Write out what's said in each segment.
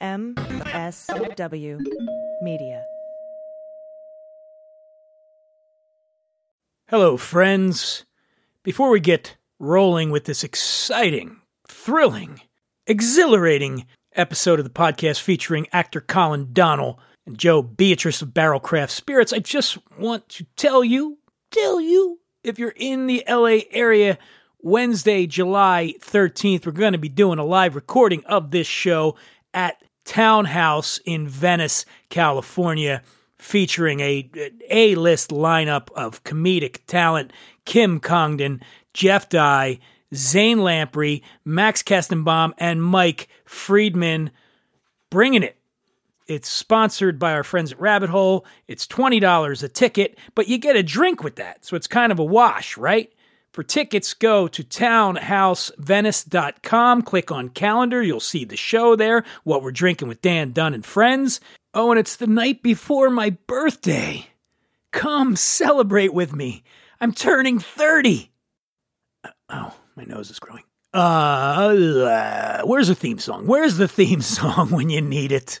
MSW Media. Hello, friends. Before we get rolling with this exciting, thrilling, exhilarating episode of the podcast featuring actor Colin Donnell and Joe Beatrice of Barrell Craft Spirits, I just want to tell you, tell you, if you're in the LA area, Wednesday, July 13th, we're going to be doing a live recording of this show at Townhouse in Venice, California, featuring a A-list lineup of comedic talent: Kim Congdon, Jeff Dye, Zane Lamprey, Max Kestenbaum, and Mike Friedman, bringing it. It's sponsored by our friends at Rabbit Hole. It's $20 a ticket, but you get a drink with that. So it's kind of a wash, right? For tickets, go to townhousevenice.com, click on calendar. You'll see the show there, what we're drinking with Dan Dunn and friends. Oh, and it's the night before my birthday. Come celebrate with me. I'm turning 30. Uh, oh, my nose is growing. Uh, where's the theme song? Where's the theme song when you need it?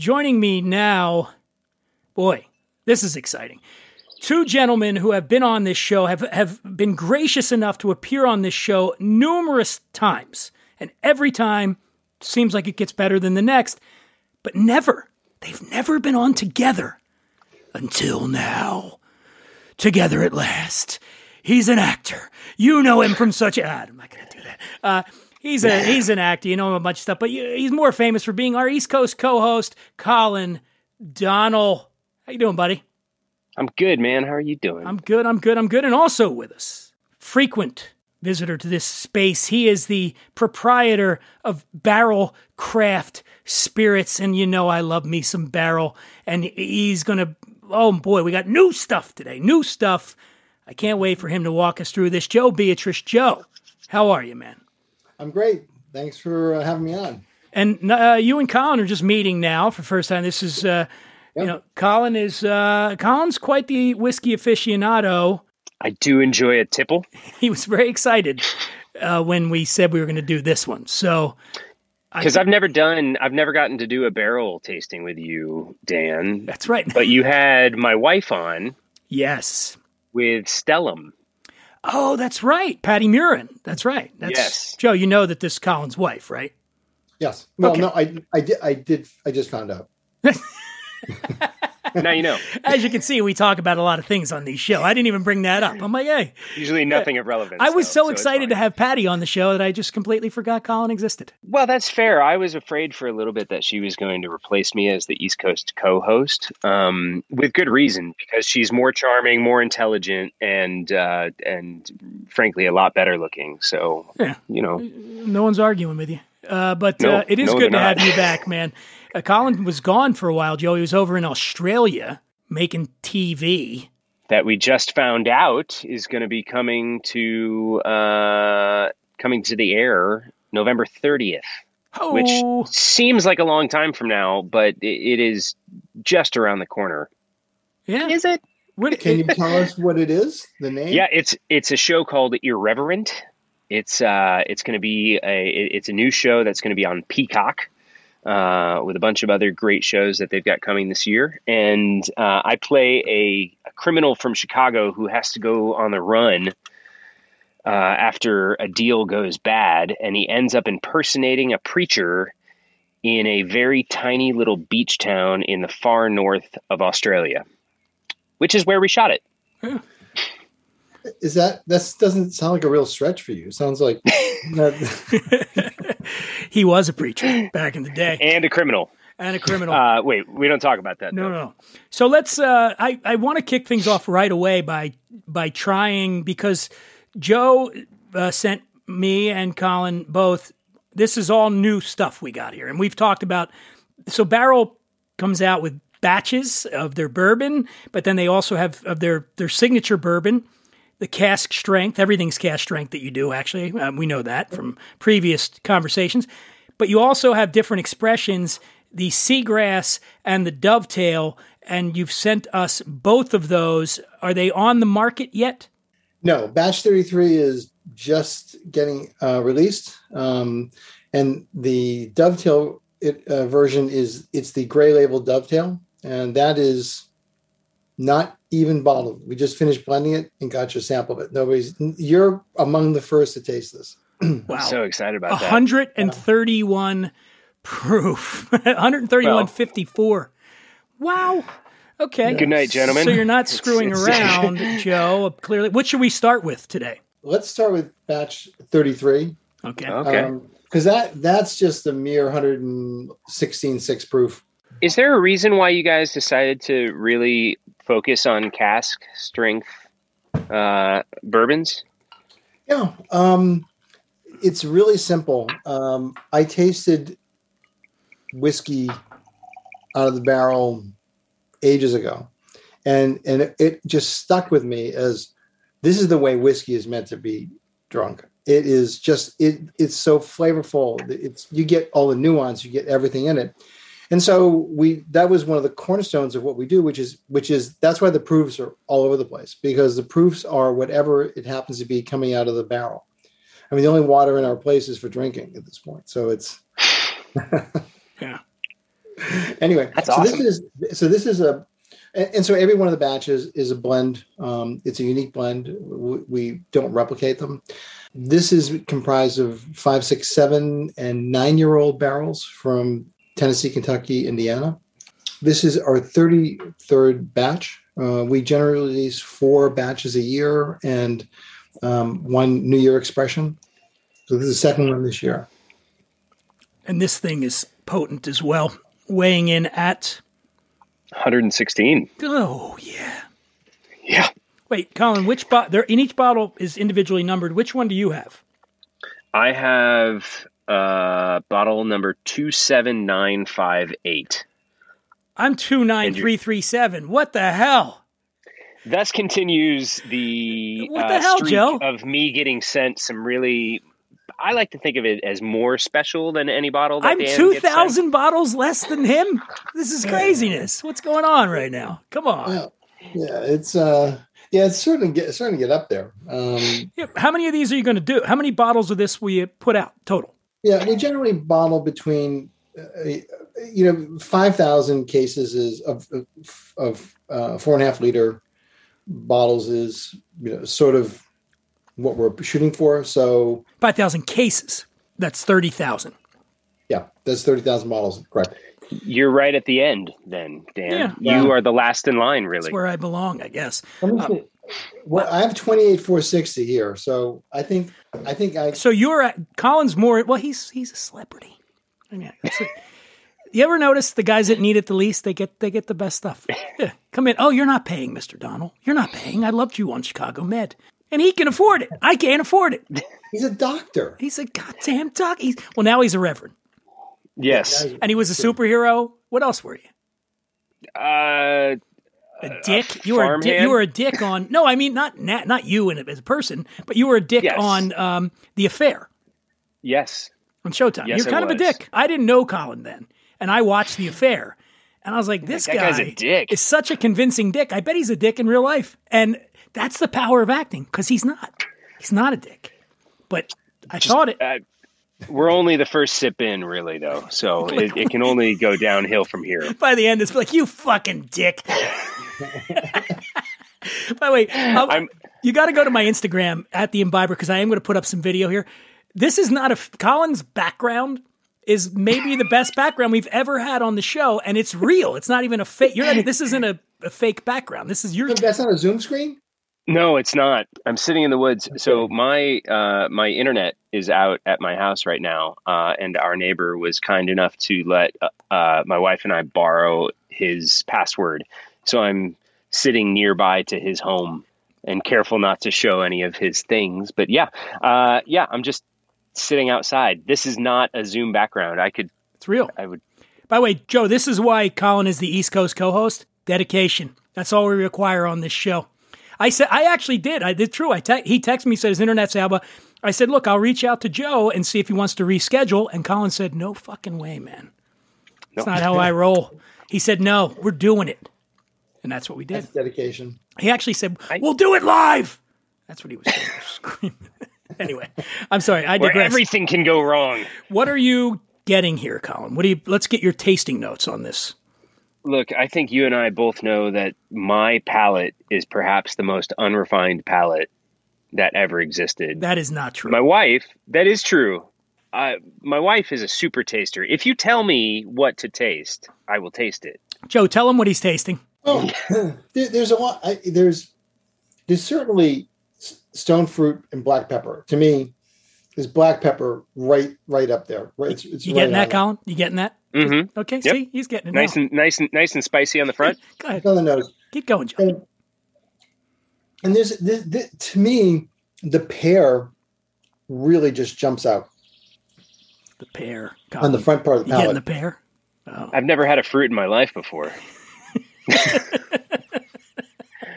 Joining me now, boy, this is exciting. Two gentlemen who have been on this show have, have been gracious enough to appear on this show numerous times. And every time seems like it gets better than the next, but never, they've never been on together until now. Together at last. He's an actor. You know him from such. Ah, I'm not going to do that. Uh, he's a he's an actor. You know him a bunch of stuff, but he's more famous for being our East Coast co-host, Colin Donnell. How you doing, buddy? I'm good, man. How are you doing? I'm good. I'm good. I'm good. And also with us, frequent visitor to this space. He is the proprietor of Barrell Craft Spirits, and you know I love me some Barrell. And he's gonna. Oh boy, we got new stuff today. New stuff. I can't wait for him to walk us through this. Joe Beatrice, Joe, how are you, man? I'm great. Thanks for uh, having me on. And uh, you and Colin are just meeting now for the first time. This is, uh, you know, Colin is uh, Colin's quite the whiskey aficionado. I do enjoy a tipple. He was very excited uh, when we said we were going to do this one. So Because I've never done, I've never gotten to do a barrel tasting with you, Dan. that's right. But you had my wife on yes. with Stellum. Oh, that's right. Patti Murin. That's right. That's Yes. Joe. You know that this is Colin's wife, right? Yes. Well, Okay. no, I, I did, I did, I just found out. Now you know. As you can see, we talk about a lot of things on these show. I didn't even bring that up. I'm like, hey, Usually nothing of relevance. I was though, so it's excited to have Patti on the show that I just completely forgot Colin existed. Well, that's fair. I was afraid for a little bit that she was going to replace me as the East Coast co-host, um, with good reason because she's more charming, more intelligent, and uh, and frankly a lot better looking. So Yeah. you know, No one's arguing with you. Uh, but No, uh, it is no, good to they're have you back, man. Uh, Colin was gone for a while, Joe. He was over in Australia making TV. that we just found out is going to be coming to uh, coming to the air November thirtieth, Oh, which seems like a long time from now, but it, it is just around the corner. yeah. Is it? What, Can you tell us what it is? The name? Yeah, it's it's a show called Irreverent. It's uh it's going to be a it- it's a new show that's going to be on Peacock. Uh, with a bunch of other great shows that they've got coming this year, and uh, I play a, a criminal from Chicago who has to go on the run uh, after a deal goes bad, and he ends up impersonating a preacher in a very tiny little beach town in the far north of Australia, which is where we shot it. Is that, that doesn't sound like a real stretch for you. It sounds like that, he was a preacher back in the day. And a criminal. and a criminal. Uh, wait, we don't talk about that. No, though. no, no. So let's. Uh, I I want to kick things off right away by by trying because Joe uh, sent me and Colin both. This is all new stuff we got here, and we've talked about. So Barrell comes out with batches of their bourbon, but then they also have of their their signature bourbon. The cask strength, everything's cask strength that you do. Actually, um, we know that from previous conversations. But you also have different expressions the seagrass and the dovetail, and you've sent us both of those. Are they on the market yet? No, batch 33 is just getting uh, released. Um, and the dovetail it, uh, version is it's the gray label dovetail, and that is not even bottled. We just finished blending it and got your sample of it. Nobody's you're among the first to taste this. Wow. So excited about that. 131 proof. 131.54. Wow. Okay. Good night, gentlemen. So you're not screwing it's- around, Joe. Clearly. What should we start with today? Let's start with batch 33. Okay. Okay. Um, because that that's just a mere 116 six proof. Is there a reason why you guys decided to really focus on cask strength uh, bourbons? Yeah, um, it's really simple. Um, I tasted whiskey out of the barrel ages ago, and and it, it just stuck with me as this is the way whiskey is meant to be drunk. It is just it it's so flavorful. It's you get all the nuance, you get everything in it. And so we that was one of the cornerstones of what we do, which is which is that's why the proofs are all over the place because the proofs are whatever it happens to be coming out of the barrel. I mean, the only water in our place is for drinking at this point. So it's Yeah. anyway. That's so awesome. this is so this is a and, and so every one of the batches is a blend. Um, it's a unique blend. We, we don't replicate them. This is comprised of five, six, seven, and nine year old barrels from Tennessee, Kentucky, Indiana. This is our 33rd batch. Uh, we generally release four batches a year and um, one New Year expression. So this is the second one this year. And this thing is potent as well. Weighing in at 116. oh yeah. Yeah. Wait, Colin, which bottle? There in each bottle is individually numbered. Which one do you have? I have uh, bottle number 27958. I'm two nine three three seven. What the hell? Thus continues the, What the uh, hell, streak Joe? of me getting sent some really. I like to think of it as more special than any bottle. That I'm Dan two gets sent. thousand bottles less than him. This is craziness. What's going on right now? Come on. Yeah, yeah, it's uh, yeah, it's starting to get it's starting to get up there. Um, Yeah, How many of these are you going to do? How many bottles of this will you put out total? Yeah, we generally bottle between uh, you know five thousand cases is of of, of uh, four and a half liter bottles is you know sort of what we're shooting for. So Five thousand cases. That's thirty thousand. yeah, that's thirty thousand bottles. Correct. You're right at the end, then, Dan. Yeah. You Yeah. are the last in line, really. That's where I belong, I guess. Let me see. Well, I have twenty eight four sixty here, so I think I think I So you're at Collins more. Well, he's he's a celebrity. I mean, that's it. you ever notice the guys that need it the least they get they get the best stuff? Yeah, come in. Oh, you're not paying, Mister Donnell. You're not paying. I loved you on Chicago Med, and he can afford it. I can't afford it. he's a doctor. He's a goddamn doc. He's well now he's a reverend, yes. and he was a superhero. What else were you? Uh, A dick. you were a dick. You were a dick on. No, I mean not not, not you in, as a person, but you were a dick Yes. on um, the affair. yes. on Showtime. Yes, You're kind of a dick. I didn't know Colin then, and I watched The Affair, and I was like, this guy a dick. is such a convincing dick. I bet he's a dick in real life, and that's the power of acting because he's not. He's not a dick, but I thought it. Uh, we're only the first sip in, really, though. So it, it can only go downhill from here. By the end, it's like you fucking dick. By the way, um, I'm- you got to go to my Instagram at the Imbiber because I am going to put up some video here. This is not a Colin's background is maybe the best background we've ever had on the show, and it's real. It's not even a fake. You're not, this isn't a, a fake background. This is your. That's not a Zoom screen. No, it's not. I'm sitting in the woods. So my uh, my internet is out at my house right now, uh, and our neighbor was kind enough to let uh, uh, my wife and I borrow his password. So I'm sitting nearby to his home and careful not to show any of his things. But yeah, uh, yeah, I'm just sitting outside. This is not a Zoom background. I could, It's real. I would. By the way, Joe, this is why Colin is the East Coast co-host. Dedication. That's all we require on this show. I said I actually did. I did true. I te- he texted me said his internet's out. but I said, look, I'll reach out to Joe and see if he wants to reschedule. And Colin said, no fucking way, man. That's not how I roll. He said, no, we're doing it, and that's what we did. That's dedication. He actually said, we'll do it live. That's what he was saying. Screaming. anyway, I'm sorry. I Where everything can go wrong. what are you getting here, Colin? What do you? Let's get your tasting notes on this. Look, I think you and I both know that my palate is perhaps the most unrefined palate that ever existed. That is not true. My wife, that is true. Uh, my wife is a super taster. If you tell me what to taste, I will taste it. Joe, tell him what he's tasting. Oh, there, there's a lot. I, there's there's certainly stone fruit and black pepper. To me, is black pepper right right up there. Right, it's, it's You right getting that, on Colin? You getting that? Mm-hmm. Okay, Yep. see, he's getting it. Nice now. and nice and nice and spicy on the front. Go ahead, On the nose. keep going, Joe. And, and there's this, this, to me, the pear really just jumps out The pear. on the front part of the You getting the pear? Oh, I've never had a fruit in my life before.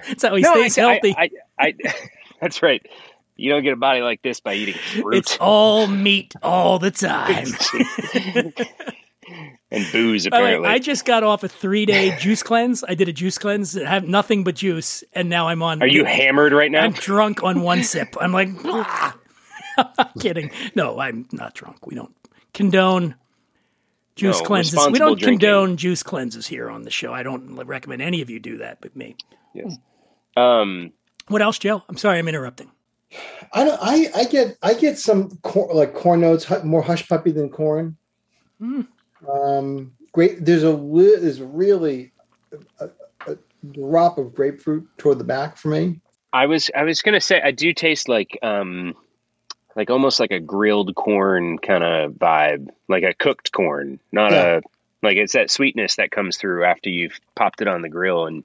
that's how he No, stays I- healthy. I, I, I, that's right. You don't get a body like this by eating fruit it's all meat all the time. and booze. By the way, Apparently, I just got off a three day juice cleanse. I did a juice cleanse, that have nothing but juice, and now I'm on. are you hammered right now? I'm drunk on one sip. I'm like. I'm kidding. No, I'm not drunk. We don't condone juice No, cleanses. We don't drinking. condone juice cleanses here on the show. I don't recommend any of you do that, but me. yes. Um, What else, Joe? I'm sorry, I'm interrupting. I don't. I, I get I get some cor, like corn notes, more hush puppy than corn. Mm. Um, great. There's a li- there's really a, a drop of grapefruit toward the back for me. I was I was gonna say I do taste like um like almost like a grilled corn kind of vibe, like a cooked corn, not Yeah. a like it's that sweetness that comes through after you've popped it on the grill and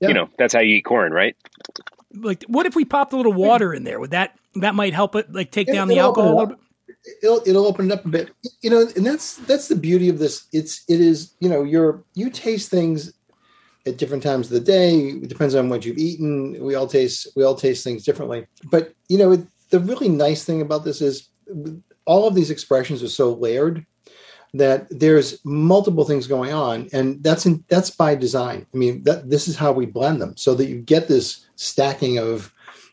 Yeah. you know that's how you eat corn, right? Like, what if we popped a little water in there? Would that that might help it like take It- down the alcohol a little bit? It'll it'll open it up a bit. You know, and that's that's the beauty of this. It's it is you know you're you taste things at different times of the day. It depends on what you've eaten. We all taste we all taste things differently. But you know, it, the really nice thing about this is all of these expressions are so layered that there's multiple things going on, and that's in, that's by design. I mean, that this is how we blend them so that you get this stacking of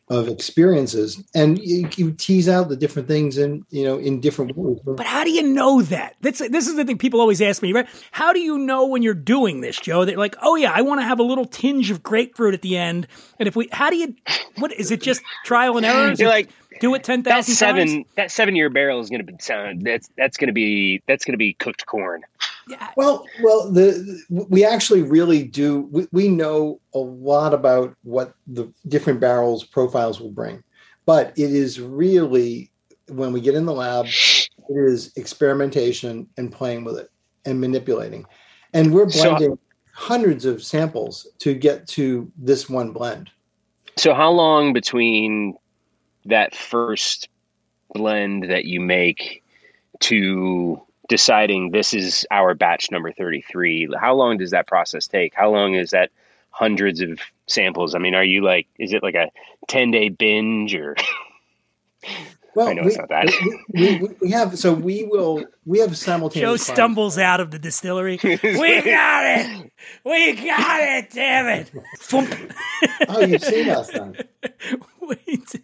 of experiences, and you, you tease out the different things in you know in different ways. But how do you know that? That's this is the thing people always ask me, right? How do you know when you're doing this, Joe? That like, oh yeah, I want to have a little tinge of grapefruit at the end. And if we, how do you? What is it? Just trial and error? You're like do it 10,000 that thousand seven times. that seven year barrel is gonna be sound that's that's gonna be that's gonna be cooked corn. Yeah, Well, well, the we actually really do. We, we know a lot about what the different barrels profiles will bring, but it is really when we get in the lab, it is experimentation and playing with it and manipulating, and we're So- blending hundreds of samples to get to this one blend. So how long between that first blend that you make to deciding this is our batch number 33? How long does that process take? How long is that hundreds of samples? I mean, are you like is it like a 10-day binge or Well, I know we, it's not that. we, we, we have so we will we have simultaneous. Joe findings. stumbles out of the distillery. we got it. We got it. Damn it. Oh, you've seen us then. Wait.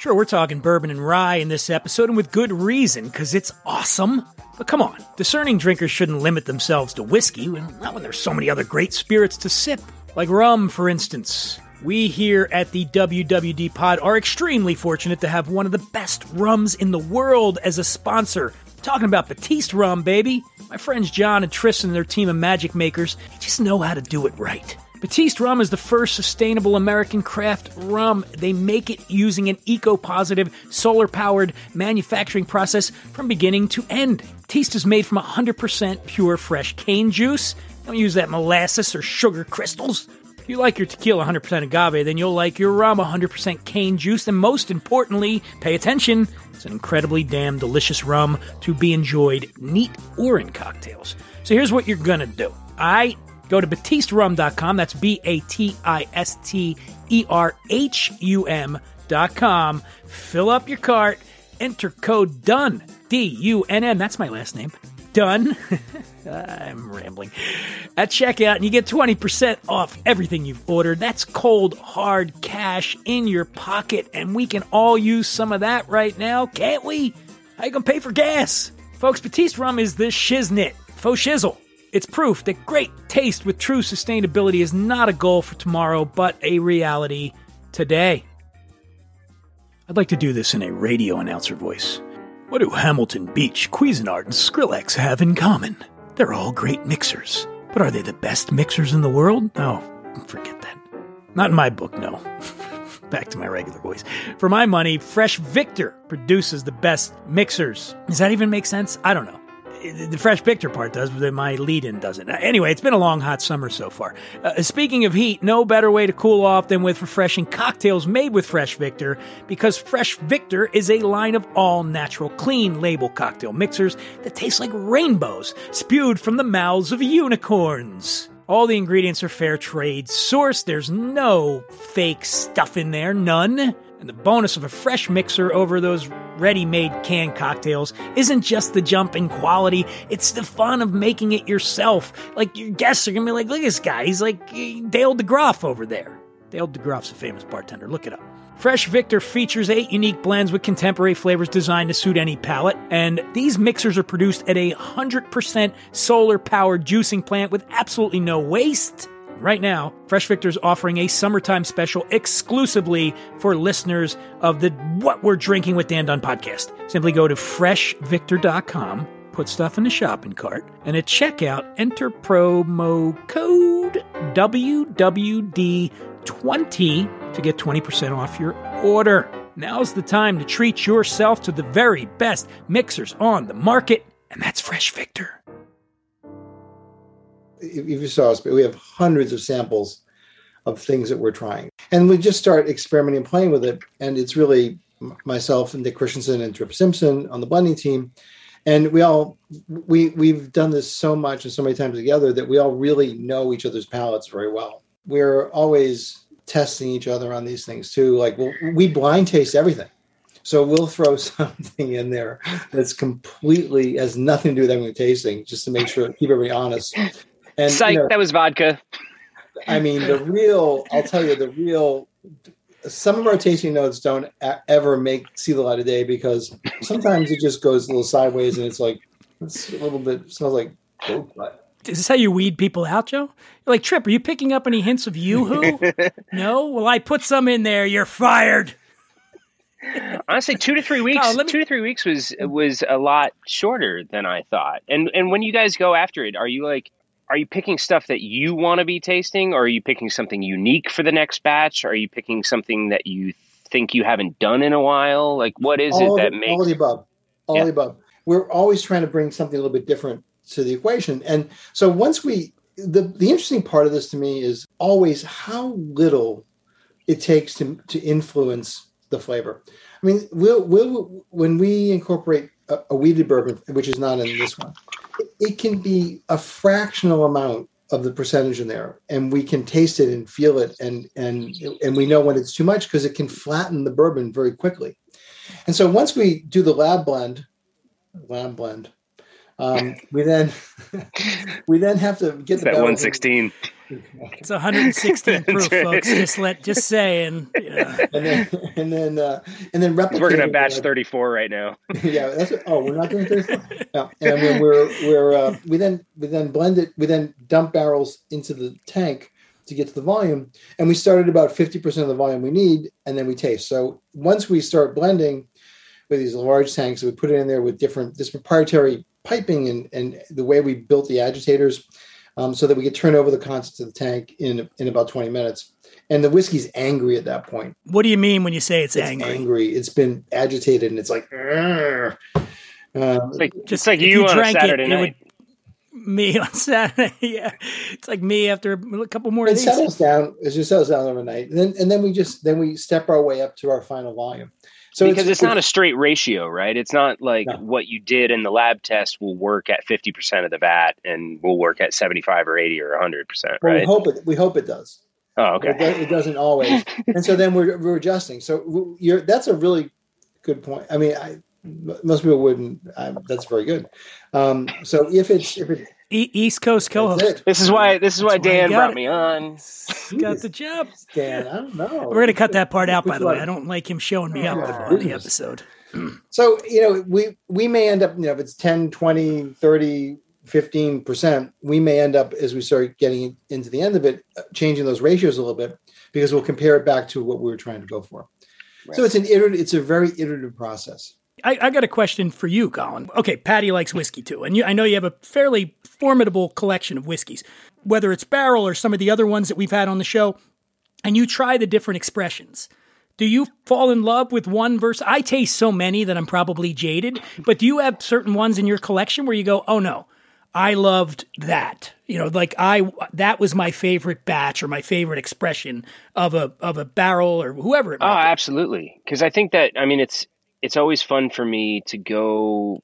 Sure, we're talking bourbon and rye in this episode, and with good reason, because it's awesome. But come on, discerning drinkers shouldn't limit themselves to whiskey, not when there's so many other great spirits to sip. Like rum, for instance. We here at the WWD Pod are extremely fortunate to have one of the best rums in the world as a sponsor. talking about Batiste rum, baby. My friends John and Tristan and their team of magic makers, they just know how to do it right. Batiste rum is the first sustainable American craft rum. They make it using an eco positive, solar powered manufacturing process from beginning to end. Batiste is made from 100% pure fresh cane juice. Don't use that molasses or sugar crystals. If you like your tequila 100% agave, then you'll like your rum 100% cane juice. And most importantly, pay attention. It's an incredibly damn delicious rum to be enjoyed neat or in cocktails. So here's what you're gonna do. I go to batisterhum.com. That's B A T I S T E R H U M.com. Fill up your cart, enter code DUNN, D U N N. That's my last name. Done. I'm rambling. At checkout, and you get 20% off everything you've ordered. That's cold, hard cash in your pocket, and we can all use some of that right now, can't we? How you gonna pay for gas? Folks, Batiste Rum is the shiznit, faux shizzle. It's proof that great taste with true sustainability is not a goal for tomorrow, but a reality today. I'd like to do this in a radio announcer voice. What do Hamilton Beach, Cuisinart, and Skrillex have in common? They're all great mixers. But are they the best mixers in the world? Oh, forget that. Not in my book, no. Back to my regular voice. For my money, Fresh Victor produces the best mixers. Does that even make sense? I don't know the Fresh Victor part does, but my lead in doesn't. Anyway, it's been a long, hot summer so far. Uh, speaking of heat, no better way to cool off than with refreshing cocktails made with Fresh Victor, because Fresh Victor is a line of all natural, clean label cocktail mixers that taste like rainbows spewed from the mouths of unicorns. All the ingredients are fair trade sourced. There's no fake stuff in there, none. And the bonus of a fresh mixer over those ready made canned cocktails isn't just the jump in quality, it's the fun of making it yourself. Like, your guests are gonna be like, look at this guy, he's like eh, Dale DeGroff over there. Dale DeGroff's a famous bartender, look it up. Fresh Victor features eight unique blends with contemporary flavors designed to suit any palate, and these mixers are produced at a 100% solar powered juicing plant with absolutely no waste. Right now, Fresh Victor's offering a summertime special exclusively for listeners of the What We're Drinking with Dan Dunn podcast. Simply go to freshvictor.com, put stuff in the shopping cart, and at checkout, enter promo code WWD20 to get 20% off your order. Now's the time to treat yourself to the very best mixers on the market, and that's Fresh Victor if you saw us, but we have hundreds of samples of things that we're trying. And we just start experimenting and playing with it. And it's really myself and Dick Christensen and Tripp Stimson on the blending team. And we all we we've done this so much and so many times together that we all really know each other's palates very well. We're always testing each other on these things too. Like we'll, we blind taste everything. So we'll throw something in there that's completely has nothing to do with everything tasting, just to make sure keep everybody honest. And Psych, you know, that was vodka. I mean, the real, I'll tell you, the real, some of our tasting notes don't a- ever make see the light of day because sometimes it just goes a little sideways and it's like, it's a little bit, smells like coke Is this how you weed people out, Joe? You're like, Tripp, are you picking up any hints of you who? no? Well, I put some in there. You're fired. Honestly, two to three weeks. Oh, me... Two to three weeks was was a lot shorter than I thought. And and when you guys go after it, are you like are you picking stuff that you want to be tasting or are you picking something unique for the next batch? Are you picking something that you think you haven't done in a while? Like what is all it that the, makes all the above. All yeah. the above. We're always trying to bring something a little bit different to the equation. And so once we the, the interesting part of this to me is always how little it takes to, to influence the flavor. I mean we'll, we'll when we incorporate a, a wheated bourbon which is not in this one it can be a fractional amount of the percentage in there and we can taste it and feel it and and and we know when it's too much because it can flatten the bourbon very quickly. And so once we do the lab blend lab blend um, we then we then have to get the that 116 it's 116 proof, folks. Just let, just saying. Yeah. And then, and then, uh, and then replicate. We're gonna batch 34 right now. yeah, that's what, oh, we're not doing 34. Yeah. And when we're we're uh, we then we then blend it. We then dump barrels into the tank to get to the volume, and we start at about 50 percent of the volume we need, and then we taste. So once we start blending, with these large tanks. We put it in there with different this proprietary piping and and the way we built the agitators, um, so that we could turn over the contents of the tank in in about twenty minutes. And the whiskey's angry at that point. What do you mean when you say it's, It's angry? angry. It's been agitated, and it's like. "Argh." Um, It's like Just just like you, you on a drank it, Saturday it night. Me on Saturday, yeah. It's like me after a couple more it settles down as it settles down overnight, and then and then we just then we step our way up to our final volume. So because it's, not a straight ratio, right? It's not like No. what you did in the lab test will work at 50% of the vat and will work at 75 or 80 or 100%, well, we hope it we hope it does. Oh, It, okay. do- it doesn't always, and so then we're we're adjusting. So you're that's a really good point. I mean, I, most people wouldn't. I, that's very good. Um, so if it's if it, E- East Coast that's co-host. This is why this is why That's Dan got brought it. me on. Got the job. Dan, I don't know. We're gonna cut that part out, by the way. I don't like him showing me up Oh, on the episode. So, you know, we we may end up, you know, if it's 10, 20, 30, 15%, we may end up as we start getting into the end of it, uh, changing those ratios a little bit because we'll compare it back to what we were trying to go for. So it's an iterative, it's a very iterative process. I, I got a question for you, Colin. Okay, Patti likes whiskey too, and you, I know you have a fairly formidable collection of whiskeys, whether it's barrel or some of the other ones that we've had on the show. And you try the different expressions. Do you fall in love with one verse? I taste so many that I'm probably jaded, but do you have certain ones in your collection where you go, "Oh no, I loved that." You know, like I that was my favorite batch or my favorite expression of a of a barrel or whoever it Oh, be. absolutely. Because I think that I mean it's it's always fun for me to go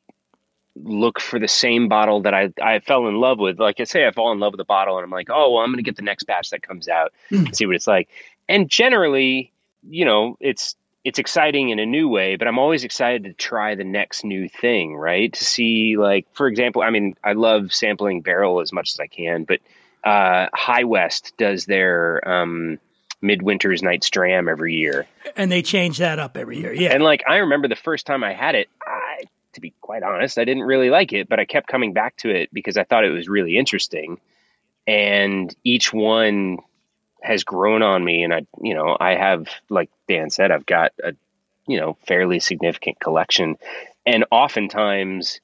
look for the same bottle that I I fell in love with. Like I say, I fall in love with a bottle, and I'm like, oh well, I'm going to get the next batch that comes out and see what it's like. And generally, you know, it's it's exciting in a new way, but I'm always excited to try the next new thing, right? To see, like, for example, I mean, I love sampling barrel as much as I can, but uh, High West does their um, Midwinter's Night's Dram every year. and they change that up every year. Yeah. And like I remember the first time I had it, I to be quite honest, I didn't really like it, but I kept coming back to it because I thought it was really interesting. And each one has grown on me and I you know, I have like Dan said, I've got a you know, fairly significant collection and oftentimes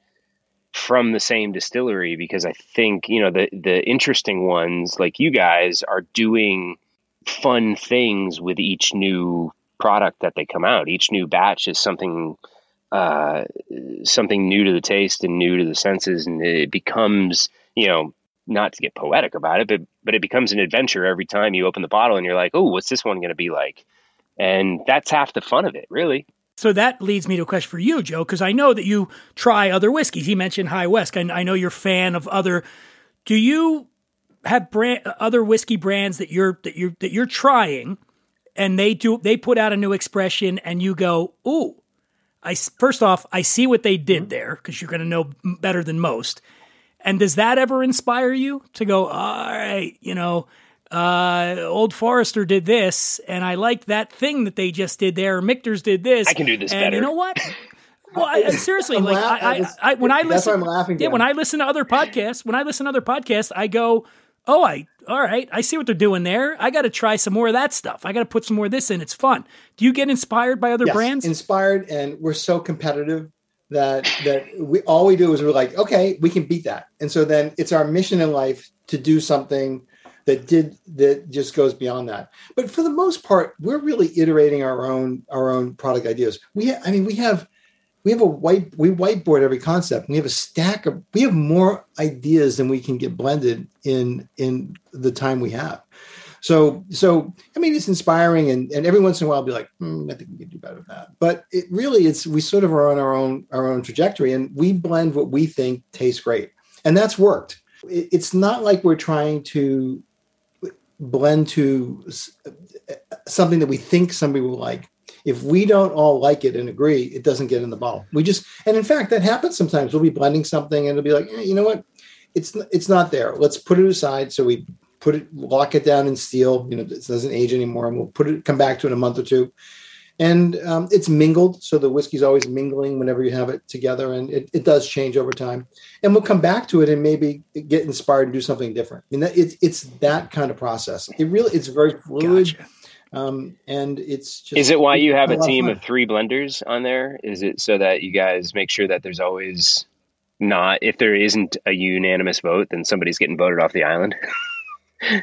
from the same distillery because I think, you know, the the interesting ones like you guys are doing fun things with each new product that they come out. Each new batch is something uh, something new to the taste and new to the senses, and it becomes you know not to get poetic about it, but but it becomes an adventure every time you open the bottle and you're like, oh, what's this one going to be like? And that's half the fun of it, really. So that leads me to a question for you, Joe, because I know that you try other whiskeys. He mentioned High West. and I know you're a fan of other. Do you have brand other whiskey brands that you're that you're that you're trying, and they do they put out a new expression, and you go, ooh, I first off I see what they did there because you're going to know better than most. And does that ever inspire you to go, all right, you know, uh, Old Forester did this, and I like that thing that they just did there. Or Michter's did this. I can do this and better. You know what? Well, I, I- seriously, I'm like laugh- I, I, it's- I, when I that's listen, why I'm laughing, Yeah, Dan. when I listen to other podcasts, when I listen to other podcasts, I go, "Oh, I all right, I see what they're doing there. I got to try some more of that stuff. I got to put some more of this in. It's fun." Do you get inspired by other Yes, brands? inspired, and we're so competitive that that we all we do is we're like, okay, we can beat that, and so then it's our mission in life to do something that did that just goes beyond that. But for the most part, we're really iterating our own our own product ideas. We, ha- I mean, we have we have a white we whiteboard every concept. We have a stack of we have more ideas than we can get blended in in the time we have. So so I mean it's inspiring and, and every once in a while I'll be like, hmm, I think we can do better than that. But it really it's we sort of are on our own our own trajectory and we blend what we think tastes great. And that's worked. It- it's not like we're trying to blend to something that we think somebody will like if we don't all like it and agree, it doesn't get in the bottle. We just, and in fact, that happens sometimes. We'll be blending something and it'll be like, eh, you know what, it's it's not there. Let's put it aside. So we put it, lock it down in steel. You know, it doesn't age anymore, and we'll put it, come back to it in a month or two. And um, it's mingled, so the whiskey's always mingling whenever you have it together, and it, it does change over time. And we'll come back to it and maybe get inspired and do something different. I mean, that, it's it's that kind of process. It really, it's very fluid Gotcha. Um, and it's just. Is it why you have a team of three blenders on there? Is it so that you guys make sure that there's always not, if there isn't a unanimous vote, then somebody's getting voted off the island?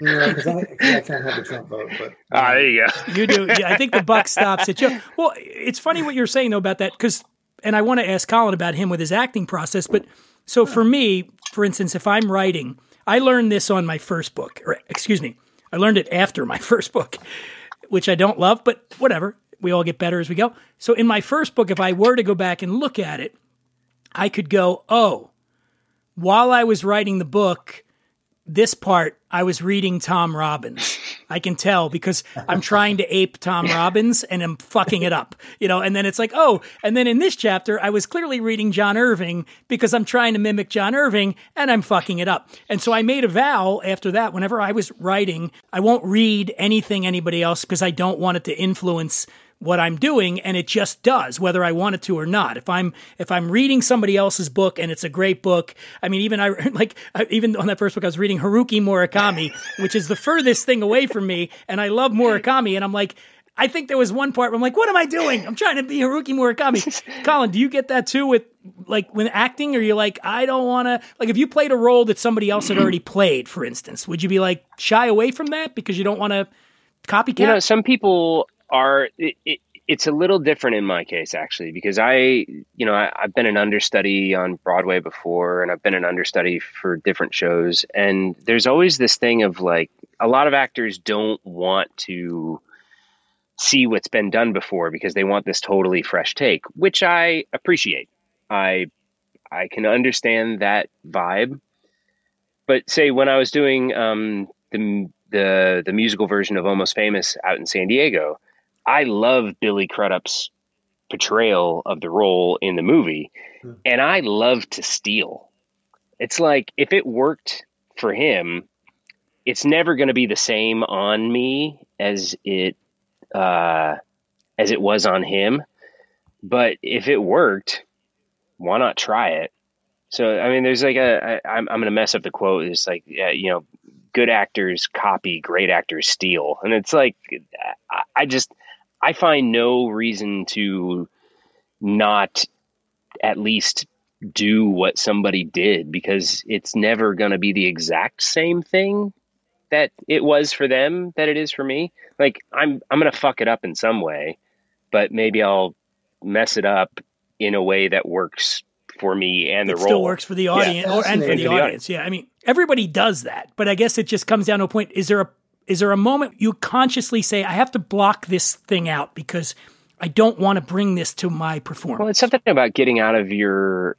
No, because I, 'cause I can't have the Trump vote, but Ah, there you go. You do. Yeah, I think the buck stops at you. Well, it's funny what you're saying though about that because, and I want to ask Colin about him with his acting process. But so for me, for instance, if I'm writing, I learned this on my first book, or excuse me, I learned it after my first book, which I don't love, but whatever. We all get better as we go. So in my first book, if I were to go back and look at it, I could go, oh, while I was writing the book, this part I was reading Tom Robbins. I can tell because I'm trying to ape Tom Robbins and I'm fucking it up, you know. And then it's like, oh, and then in this chapter, I was clearly reading John Irving because I'm trying to mimic John Irving and I'm fucking it up. And so I made a vow after that. Whenever I was writing, I won't read anything anybody else because I don't want it to influence what I'm doing and it just does whether I want it to or not. If I'm if I'm reading somebody else's book and it's a great book, I mean even I like even on that first book I was reading Haruki Murakami, which is the furthest thing away from me and I love Murakami and I'm like I think there was one part where I'm like, what am I doing? I'm trying to be Haruki Murakami. Colin, do you get that too with like when acting? Or you're like, I don't want to like if you played a role that somebody else had already played, for instance, would you be like shy away from that because you don't want to copycat? You know, some people are. It, it, it's a little different in my case, actually, because I, you know, I, I've been an understudy on Broadway before, and I've been an understudy for different shows, and there's always this thing of like a lot of actors don't want to see what's been done before because they want this totally fresh take, which I appreciate. I I can understand that vibe. But say when I was doing um, the the the musical version of Almost Famous out in San Diego, I love Billy Crudup's portrayal of the role in the movie, and I love to steal. It's like if it worked for him, it's never going to be the same on me as it uh, as it was on him. But if it worked, why not try it? So I mean, there's like a I, I'm I'm gonna mess up the quote. It's like yeah, you know, good actors copy, great actors steal, and it's like I, I just I find no reason to not at least do what somebody did because it's never going to be the exact same thing that it was for them that it is for me. Like I'm I'm going to fuck it up in some way, but maybe I'll mess it up in a way that works for me and the it role. still works for the audience or, and for fascinating. the For the audience. Yeah, I mean, everybody does that, but I guess it just comes down to a point. Is there a is there a moment you consciously say, "I have to block this thing out because I don't want to bring this to my performance"? Well, it's something about getting out of your.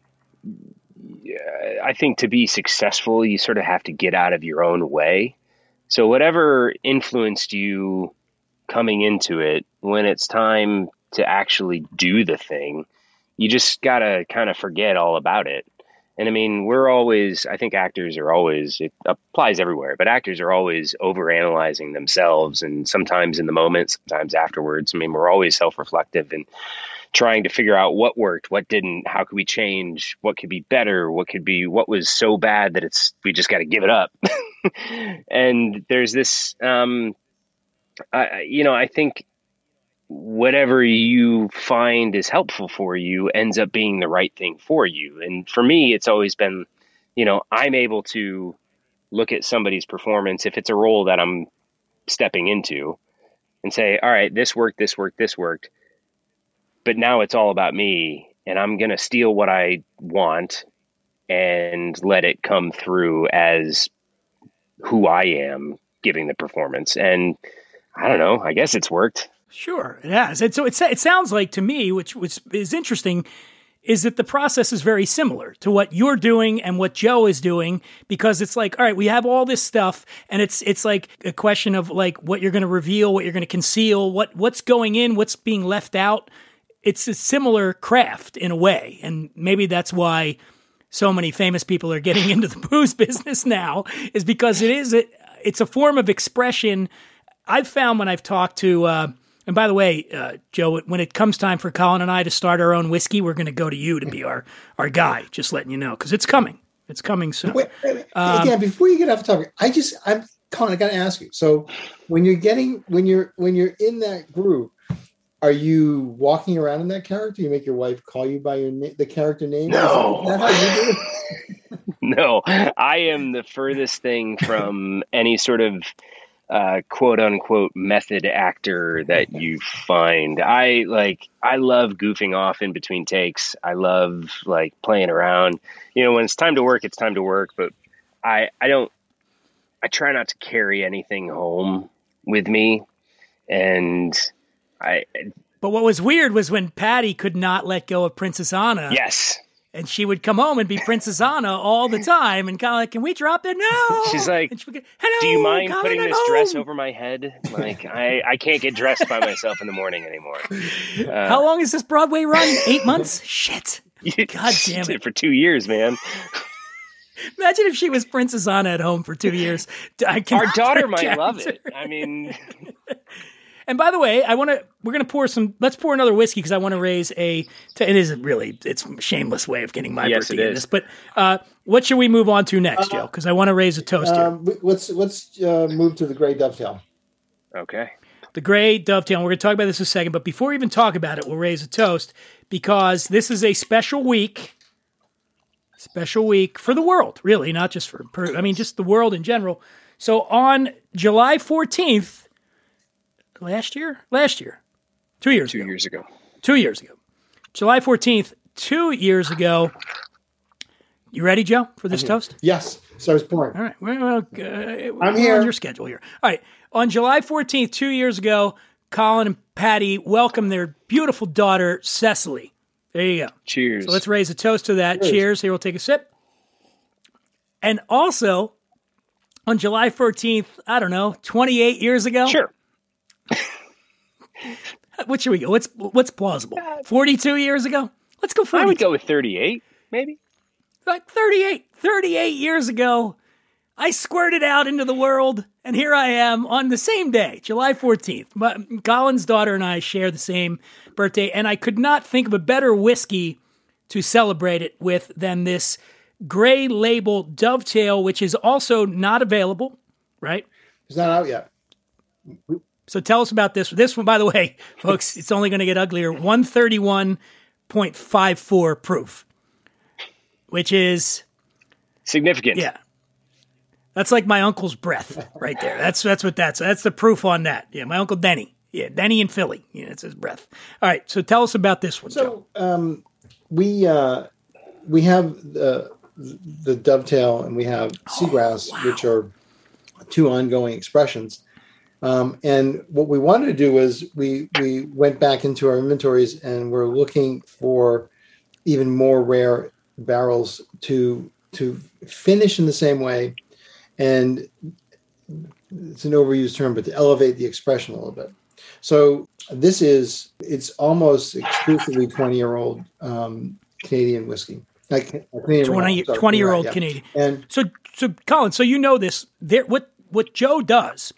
Uh, I think to be successful, you sort of have to get out of your own way. So, whatever influenced you coming into it, when it's time to actually do the thing, you just got to kind of forget all about it. And I mean, we're always, I think actors are always, it applies everywhere, but actors are always overanalyzing themselves and sometimes in the moment, sometimes afterwards. I mean, we're always self reflective and trying to figure out what worked, what didn't, how could we change, what could be better, what could be, what was so bad that it's, we just got to give it up. and there's this, um, I, you know, I think whatever you find is helpful for you ends up being the right thing for you. And for me, it's always been, you know, I'm able to look at somebody's performance if it's a role that I'm stepping into and say, all right, this worked, this worked, this worked. But now it's all about me and I'm going to steal what I want and let it come through as who I am giving the performance. And I don't know, I guess it's worked. Sure, it has. And so it, it sounds like to me, which which is interesting, is that the process is very similar to what you're doing and what Joe is doing because it's like, all right, we have all this stuff, and it's it's like a question of like what you're going to reveal, what you're going to conceal, what what's going in, what's being left out. It's a similar craft in a way, and maybe that's why so many famous people are getting into the booze business now is because it is a, it's a form of expression. I've found when I've talked to. Uh, and by the way, uh, Joe, when it comes time for Colin and I to start our own whiskey, we're going to go to you to be our our guy. Just letting you know because it's coming. It's coming soon. Wait, wait, wait. Um, again, before you get off the topic, I just I'm Colin, I got to ask you. So, when you're getting when you're when you're in that group, are you walking around in that character? You make your wife call you by your na- the character name. No. That how you do it? No, I am the furthest thing from any sort of uh, quote unquote method actor that you find. I like, I love goofing off in between takes. I love like playing around. You know, when it's time to work, it's time to work, but I, I don't, I try not to carry anything home with me. And I, But what was weird was when Patti could not let go of Princess Anna. yes, And she would come home and be Princess Anna all the time and kind of like, can we drop it now? She's like, she would go, hello, do you mind Colin, putting I'm this dress over my head? Like, I, I can't get dressed by myself in the morning anymore. Uh, How long is this Broadway run? Eight months? Shit. God damn it. For two years, man. Imagine if she was Princess Anna at home for two years. I Our daughter might love it. I mean, And by the way, I want to. We're going to pour some. Let's pour another whiskey because I want to raise a. T- it is a really. It's a shameless way of getting my Yes, birthday it in this. But uh, what should we move on to next, Joe? Because I want to raise a toast here. Um, let's let's uh, move to the gray dovetail. okay. the gray dovetail. and We're going to talk about this in a second, but before we even talk about it, we'll raise a toast because this is a special week. Special week for the world, really, not just for. Per, I mean, just the world in general. So on July fourteenth, last year, last year, two years Two ago, years ago. two years ago, July fourteenth, two years ago. You ready, Joe, for this toast? Yes, so I was pouring. All right. Well, well, uh, I'm here. on your schedule here. All right. On July 14th, two years ago, Colin and Patti welcomed their beautiful daughter, Cecily. There you go. Cheers. So let's raise a toast to that. Cheers. Cheers. Here, we'll take a sip. And also, on July 14th, I don't know, 28 years ago. Sure. What should we go? What's, what's plausible? Uh, 42 years ago? Let's go 42. I would go with 38, maybe. like 38 38 years ago i squirted out into the world and here i am on the same day july 14th My, colin's daughter and i share the same birthday and i could not think of a better whiskey to celebrate it with than this gray label dovetail which is also not available right It's not out yet. So tell us about this this one by the way folks it's only going to get uglier 131.54 proof which is Significant. Yeah. That's like my uncle's breath right there. That's that's what that's that's the proof on that. Yeah, my uncle Denny. Yeah, Denny in Philly. Yeah, it's his breath. All right, so tell us about this one, Joe. So um, we uh, we have the the dovetail and we have seagrass, which are two ongoing expressions. Um, and what we wanted to do was we we went back into our inventories and we're looking for even more rare barrels to to finish in the same way, and it's an overused term, but to elevate the expression a little bit. So this is it's almost exclusively twenty year old um, Canadian whiskey, like Canadian 20, rum, sorry, 20 year right, old yeah. Canadian. And So so Colin, so you know this. There what what Joe does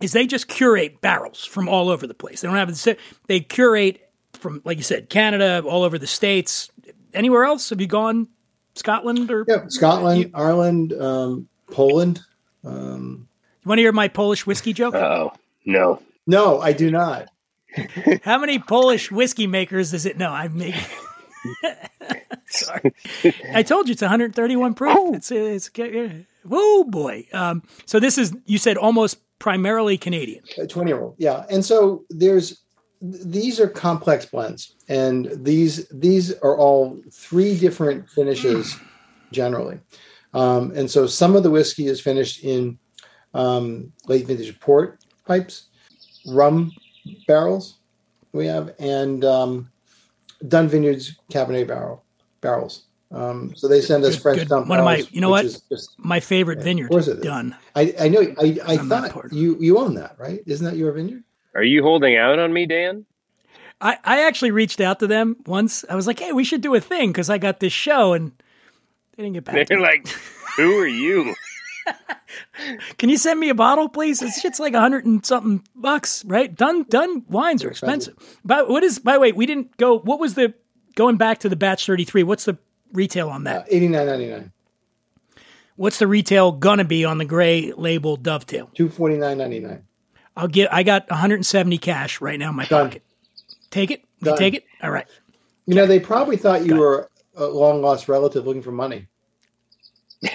is they just curate barrels from all over the place. They don't have the they curate from like you said, Canada, all over the states. Anywhere else? Have you gone Scotland or yeah, Scotland, Ireland, um, Poland. Um, you want to hear my Polish whiskey joke? Oh, no. no, I do not. How many Polish whiskey makers does it know? I'm making. Sorry, I told you it's 131 proof. It's it's whoa boy. Um, so this is you said almost primarily Canadian. A 20 year old yeah. And so there's these are complex blends and these these are all three different finishes generally. Um, and so some of the whiskey is finished in um, late vintage port pipes rum barrels we have and um, Dunn Vineyards Cabernet barrel barrels um, so they send us Good- French good. dump One of my- you know what, just My favorite vineyard. of course it is. Done. I, I know I, I I'm thought you you own that right isn't that your vineyard Are you holding out on me, Dan? I, I actually reached out to them once. I was like, hey, we should do a thing because I got this show and they didn't get back. to They're me. like, who are you? Can you send me a bottle, please? This shit's like a hundred and something bucks, right? Dunn Dunn wines are expensive. But what is by the way, we didn't go what was the going back to the batch thirty three, what's the retail on that? Uh, eighty nine ninety nine. What's the retail gonna be on the gray label dovetail? Two forty nine ninety nine. I'll get. I got 170 cash right now in my Done. pocket. Take it. You Done. take it. All right. You know, they probably thought you were a long lost relative looking for money.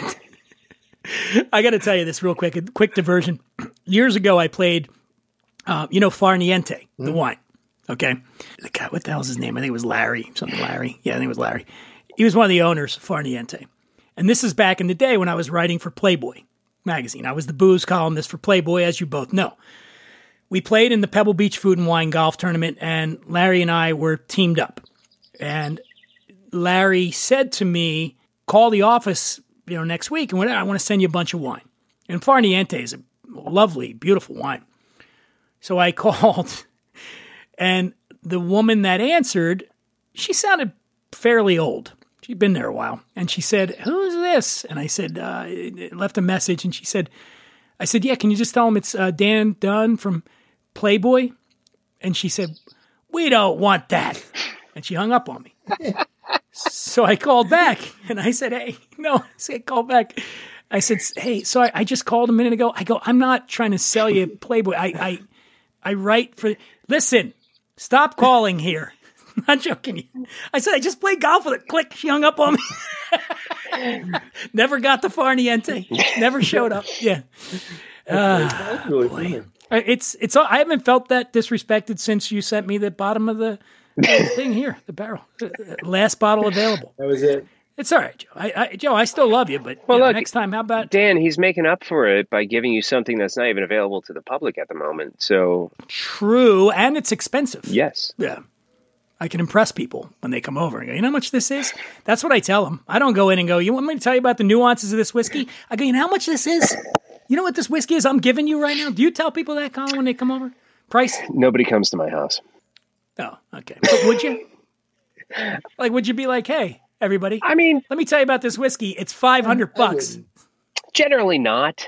I got to tell you this real quick. A quick diversion. Years ago, I played, uh, you know, Farniente, the wine. Okay, the guy. What the hell's his name? I think it was Larry. Something Larry. Yeah, I think it was Larry. He was one of the owners of Farniente, and this is back in the day when I was writing for Playboy magazine. I was the booze columnist for Playboy, as you both know. We played in the Pebble Beach Food and Wine Golf Tournament, and Larry and I were teamed up. And Larry said to me, "Call the office, you know, next week, and. I want to send you a bunch of wine." And Farniente is a lovely, beautiful wine. So I called, and the woman that answered, she sounded fairly old. She'd been there a while, and she said, "Who's this?" And I said, uh, left a message, and she said, "I said, yeah. Can you just tell him it's uh, Dan Dunn from Playboy?" And she said, "We don't want that," and she hung up on me. So I called back and I said, Hey, no, I said, call back. I said, Hey, so I, I just called a minute ago. I go, I'm not trying to sell you Playboy. I, I, I write for, listen, stop calling here. I'm not joking. I said, I just played golf with it. Click. She hung up on me. Never got the Farniente. Never showed up. Yeah. That's really funny. Uh, It's, it's, I haven't felt that disrespected since you sent me the bottom of the, the thing here, the barrel. Uh, Last bottle available. That was it. It's all right, Joe. I, I, Joe, I still love you, but Well, you know, look- next time, how about Dan, he's making up for it by giving you something that's not even available to the public at the moment. So, true? And it's expensive. yes. Yeah. I can impress people when they come over and go, you know how much this is? That's what I tell them. I don't go in and go, you want me to tell you about the nuances of this whiskey? I go, you know how much this is? You know what this whiskey is I'm giving you right now? Do you tell people that, Colin, when they come over? Price? Nobody comes to my house. Oh, okay. But would you? Like, would you be like, hey, everybody, I mean, let me tell you about this whiskey. It's 500 I bucks. generally not.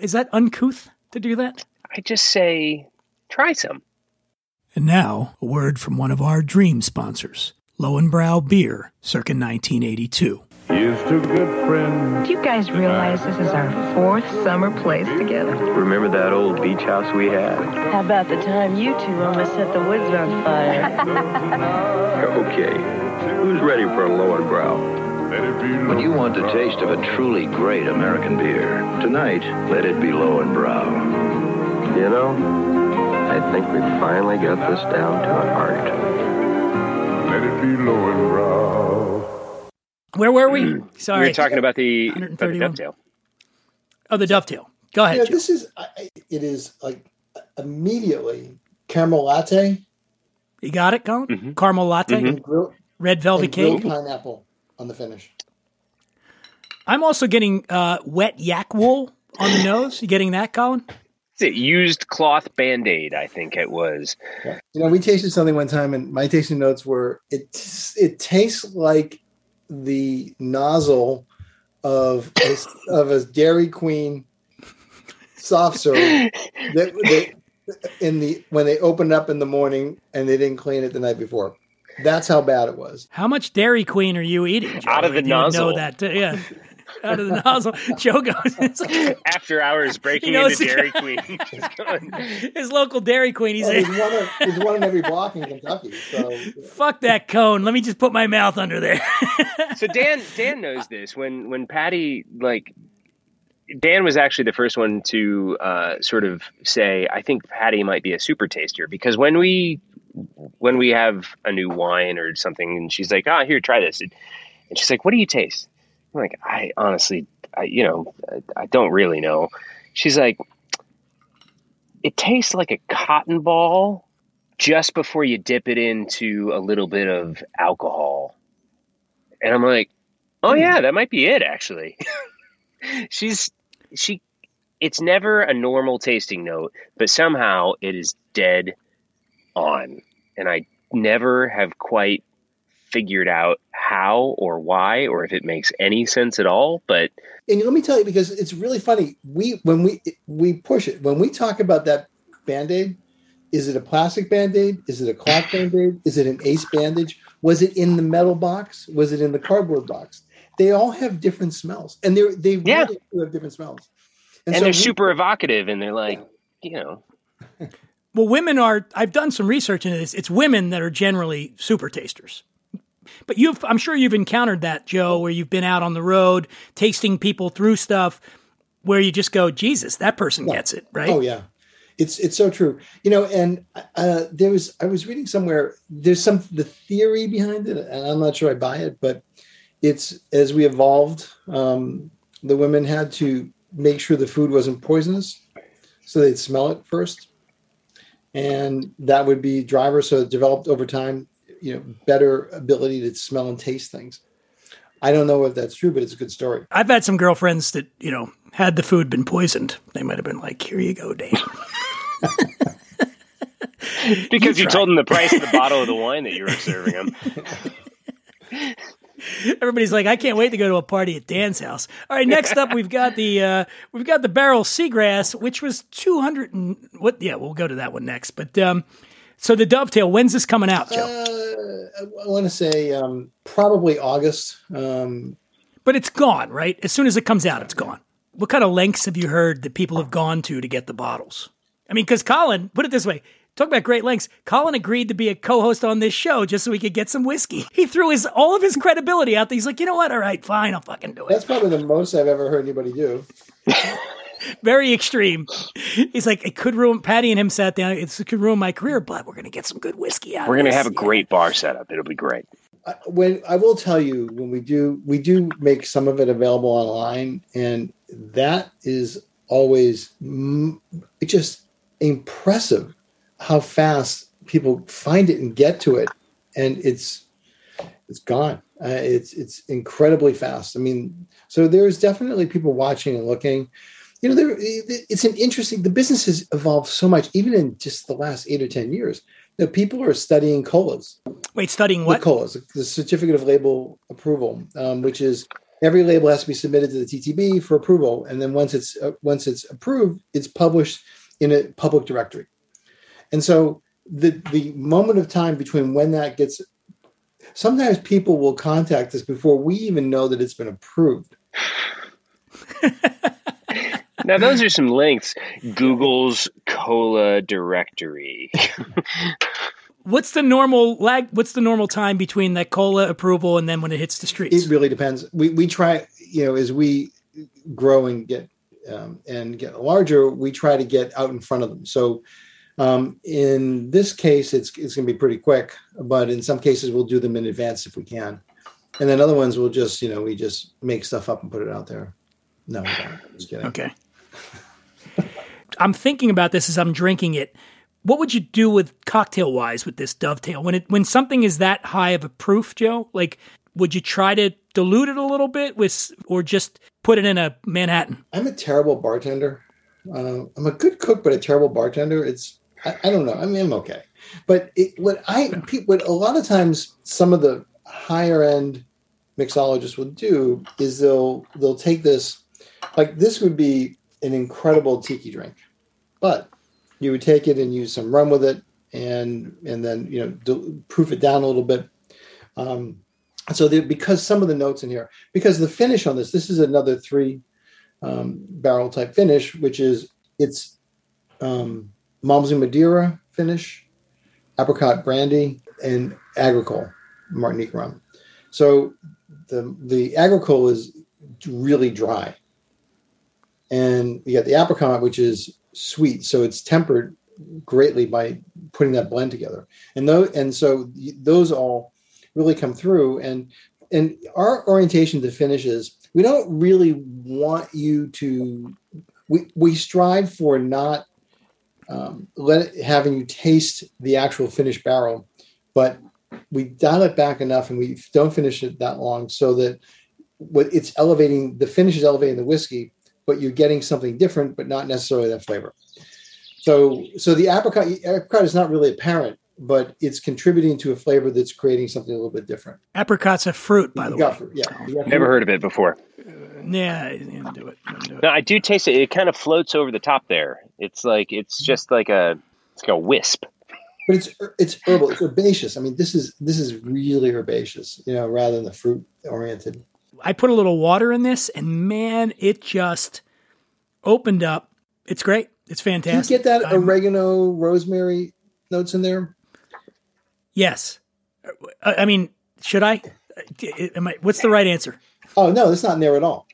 Is that uncouth to do that? I just say, try some. And now, a word from one of our dream sponsors, Löwenbräu Beer, circa 1982. Here's to good friends. Do you guys realize this is our fourth summer place together? Remember that old beach house we had? How about the time you two almost set the woods on fire? Okay. Who's ready for a Löwenbräu? Let it When you want the taste of a truly great American beer, tonight, let it be Löwenbräu. You know, I think we finally got this down to an art. Let it be low and brow. Where were we? Sorry. We Sorry. were talking about the, about the dovetail. oh, the dovetail. Go ahead, Yeah, Joe. this is I- I- it is like immediately caramel latte You got it, Colin? Mhm. Caramel latte, Mhm. and grilled, red velvet and cake. pineapple on the finish. I'm also getting uh, wet yak wool on the nose. You getting that, Colin? Is it used cloth band aid? I think it was. You know, we tasted something one time, and my tasting notes were it. It tastes like the nozzle of a, of a Dairy Queen soft serve that, that in the when they opened up in the morning and they didn't clean it the night before. That's how bad it was. How much Dairy Queen are you eating? Joe? Out of the You would Know nozzle. that? too. Yeah, out of the nozzle. Joe goes. It's like After hours breaking He knows into the Dairy. Queen. His local Dairy Queen. He's Well, like, there's one. of- There's one in every block in Kentucky. So "Fuck that cone. Let me just put my mouth under there." so Dan Dan knows this when when Patti like Dan was actually the first one to uh, sort of say I think Patti might be a super taster because when we when we have a new wine or something and she's like ah here try this and she's like what do you taste I'm like I honestly I you know I, I don't really know she's like it tastes like a cotton ball just before you dip it into a little bit of alcohol and I'm like, oh hmm. yeah, that might be it actually. She's she it's never a normal tasting note, but somehow it is dead on. And I never have quite figured out how or why or if it makes any sense at all, but and let me tell you because it's really funny. We when we we push it when we talk about that band aid. Is it a plastic band aid? Is it a cloth band aid? Is it an ace bandage? Was it in the metal box? Was it in the cardboard box? they all have different smells, and they're they Yeah. really do have different smells. and, so they're we- super evocative, and they're like, you know, Well, women are. I've done some research into this. It's women that are generally super tasters. But you've, I'm sure you've encountered that, Joe, where you've been out on the road tasting people through stuff, where you just go, Jesus, that person gets it, right? Oh yeah, it's it's so true. You know, and uh, there was I was reading somewhere. There's some the theory behind it, and I'm not sure I buy it, but it's as we evolved, um, the women had to make sure the food wasn't poisonous, so they'd smell it first, and that would be driver. So it developed over time, you know, better ability to smell and taste things. I don't know if that's true, but it's a good story. I've had some girlfriends that you know had the food been poisoned, they might have been like, "Here you go, Dave." because you, try. told them the price of the bottle of the wine that you were serving them. Everybody's like, I can't wait to go to a party at Dan's house. All right, next up we've got the uh, we've got the Barrell seagrass, which was two hundred and what? Yeah, we'll go to that one next. But um, so the dovetail, when's this coming out, Joe? Uh, I want to say um, probably August. Um, but it's gone, right? As soon as it comes out, it's gone. What kind of lengths have you heard that people have gone to to get the bottles? I mean, because Colin, put it this way. Talk about great lengths. Colin agreed to be a co-host on this show just so he could get some whiskey. He threw his all of his credibility out there. He's like, you know what? All right, fine, I'll fucking do it. That's probably the most I've ever heard anybody do. very extreme. He's like, it could ruin. Patti and him sat down. It could ruin my career, but we're gonna get some good whiskey out. We're gonna this. have a Yeah. great bar setup. It'll be great. I- When I will tell you, when we do, we do make some of it available online, and that is always it's just impressive how fast people find it and get to it, and it's it's gone. Uh, it's it's incredibly fast. I mean, so there's definitely people watching and looking. You know, there it's an interesting. The business has evolved so much, even in just the last eight or ten years. Know, people are studying COLAs. Wait, studying The what? COLAs, the certificate of label approval, um, which is every label has to be submitted to the TTB for approval, and then once it's uh, once it's approved, it's published in a public directory. And so the the moment of time between when that gets, sometimes people will contact us before we even know that it's been approved. Now those are some links. Google's COLA directory. What's the normal lag? What's the normal time between that COLA approval and then when it hits the streets? It really depends. We we try, you know, as we grow and get um, and get larger, we try to get out in front of them. So um, in this case, it's it's going to be pretty quick, but in some cases, we'll do them in advance if we can, and then other ones we'll just you know we just make stuff up and put it out there. No, we don't. just kidding. Okay. I'm thinking about this as I'm drinking it. What would you do with cocktail wise with this dovetail when it when something is that high of a proof, Joe? Like, would you try to dilute it a little bit with, or just put it in a Manhattan? I'm a terrible bartender. Uh, I'm a good cook, but a terrible bartender. It's I, I don't know. I mean, I'm okay, but it, what I what a lot of times some of the higher end mixologists will do is they'll they'll take this like this would be an incredible tiki drink, but you would take it and use some rum with it, and and then you know proof it down a little bit. Um, so there, because some of the notes in here, because the finish on this, this is another three um, barrel type finish, which is it's um, Malmsey Madeira finish, apricot brandy, and agricole Martinique rum. So the the agricole is really dry, and you got the apricot, which is sweet. So it's tempered greatly by putting that blend together, and though and so those all really come through and and our orientation to finishes we don't really want you to we we strive for not um, let it, having you taste the actual finished barrel but we dial it back enough and we don't finish it that long so that what it's elevating the finish is elevating the whiskey but you're getting something different but not necessarily that flavor so so the apricot apricot is not really apparent but it's contributing to a flavor that's creating something a little bit different. Apricot's a fruit, by the You way. fruit, yeah. You Never fruit. heard of it before. Uh, yeah, I do it. Do it. No, I do taste it. It kind of floats over the top there. It's like it's mm-hmm. just like a it's like a wisp. But it's it's herbal. It's herbaceous. I mean, this is this is really herbaceous, you know, rather than the fruit oriented. I put a little water in this, and man, it just opened up. It's great. It's fantastic. Do you get that I'm- oregano, rosemary notes in there? Yes. I I mean, should I? Uh, am I? What's the right answer? Oh no, it's not in there at all.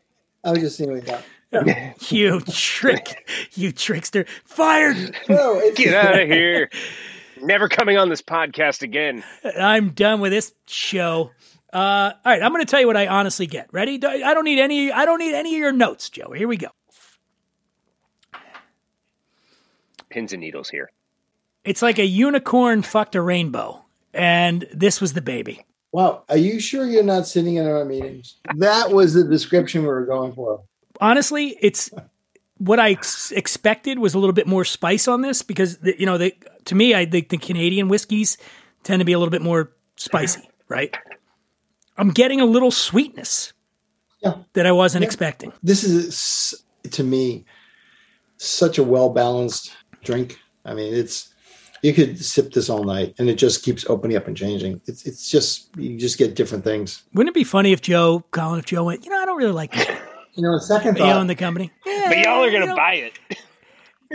I was just seeing what you thought. You trick, you trickster! Fired. No, it's, Get out of here. Never coming on this podcast again. I'm done with this show. Uh, all right, I'm going to tell you what I honestly get. Ready? I don't need any. I don't need any of your notes, Joe. Here we go. Pins and needles here. It's like a unicorn fucked a rainbow, and this was the baby. Wow, are you sure you're not sitting in our meetings? That was the description we were going for. honestly, it's what I ex- expected was a little bit more spice on this because the, you know, they, to me, I think the Canadian whiskeys tend to be a little bit more spicy, right? I'm getting a little sweetness Yeah. that I wasn't Yeah. expecting. This is to me such a well balanced drink. I mean, it's you could sip this all night, and it just keeps opening up and changing. It's it's just you just get different things. Wouldn't it be funny if Joe, Colin, if Joe went, you know, I don't really like this. You know, second You own thought, the company. Yeah, But y'all are going to know, buy it.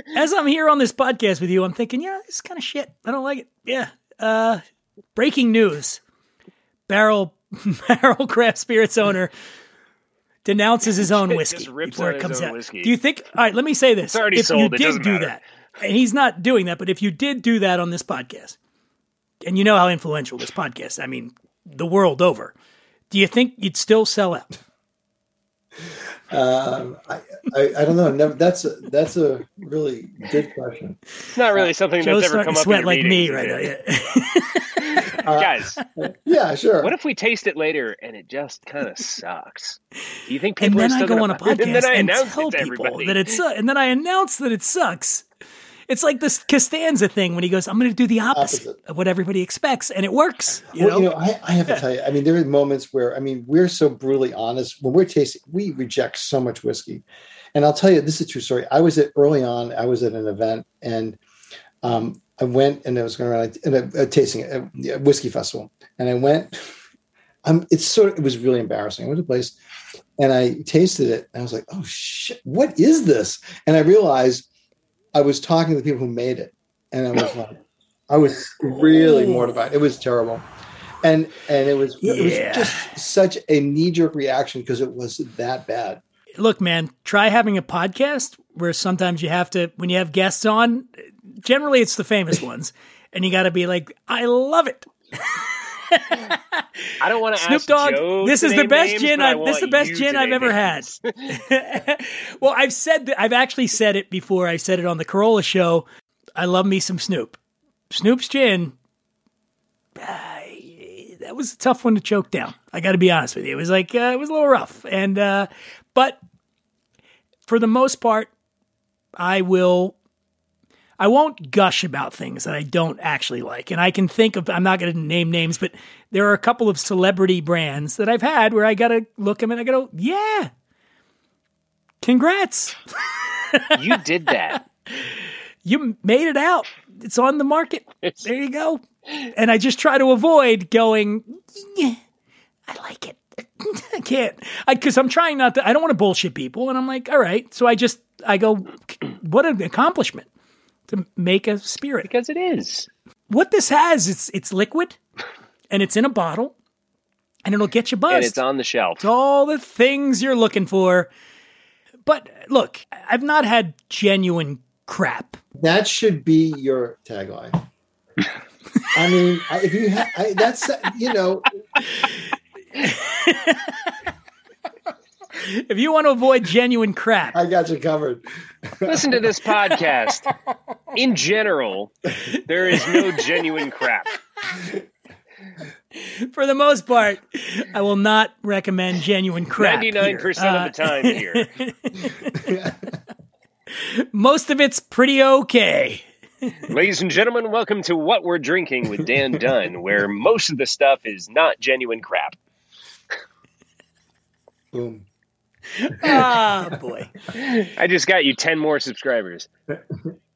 As I'm here on this podcast with you, I'm thinking, yeah, this is kind of shit. I don't like it. Yeah. Uh, breaking news: Barrell Barrell Craft Spirits owner denounces his own whiskey before it comes out. whiskey. Do you think? All right, let me say this: if you sold, it did do matter. that, and he's not doing that, but if you did do that on this podcast, and you know how influential this podcast, I mean, the world over, do you think you'd still sell out? Um, I, I I don't know. Never, that's a that's a really good question. It's not really something Joe's that's ever starting come to up sweat in like your me right now. it? Yeah. Guys, Yeah, sure. what if we taste it later and it just kind of sucks? Do you think people? and people then are I still go gonna on a buy it? podcast and then I and announce tell people everybody. that it sucks, and then I announce that it sucks. It's like this Costanza thing when he goes, "I'm going to do the opposite, Opposite. of what everybody expects," and it works. You well, know, you know, I, I have to tell you. I mean, there are moments where I mean, we're so brutally honest when we're tasting. We reject so much whiskey, and I'll tell you, this is a true story. I was at early on. I was at an event, and um, I went and I was going around a, a tasting a, a whiskey festival, and I went. Um, it's sort of, it was really embarrassing. I went to a place, and I tasted it, and I was like, "Oh shit, what is this?" And I realized I was talking to the people who made it, and I was like, I was really mortified. It was terrible, and and it was it was just such a knee jerk reaction because it was that bad. look, man, try having a podcast where sometimes you have to when you have guests on. Generally, it's the famous ones, and you got to be like, "I love it." I don't want to Snoop Dogg, this is the best names, gin I've- this is the best gin I've ever had. well, I've said that I've actually said it before. I said it on the Carolla show. I love me some Snoop. Snoop's gin. I- that was a tough one to choke down. I got to be honest with you. It was like uh, it was a little rough, and uh, but for the most part, I will. I won't gush about things that I don't actually like. And I can think of, I'm not going to name names, but there are a couple of celebrity brands that I've had where I got to look them and I go, yeah, congrats. you did that. You made it out. It's on the market. There you go. And I just try to avoid going, yeah, I like it. I can't. Because I'm trying not to, I don't want to bullshit people. And I'm like, all right. So I just, I go, what an accomplishment to make a spirit. Because it is. what this has it's it's liquid and it's in a bottle and it'll get you buzzed. And it's on the shelf. It's all the things you're looking for. But look, I've not had genuine crap. That should be your tagline. I mean, if you ha- I, that's you know, If you want to avoid genuine crap, I got you covered. Listen to this podcast. In general, there is no genuine crap. for the most part, I will not recommend genuine crap. 99% of the here. time here. Uh, most of it's pretty okay. Ladies and gentlemen, welcome to What We're Drinking with Dan Dunn, where most of the stuff is not genuine crap. Boom. Ah, boy. I just got you 10 more subscribers.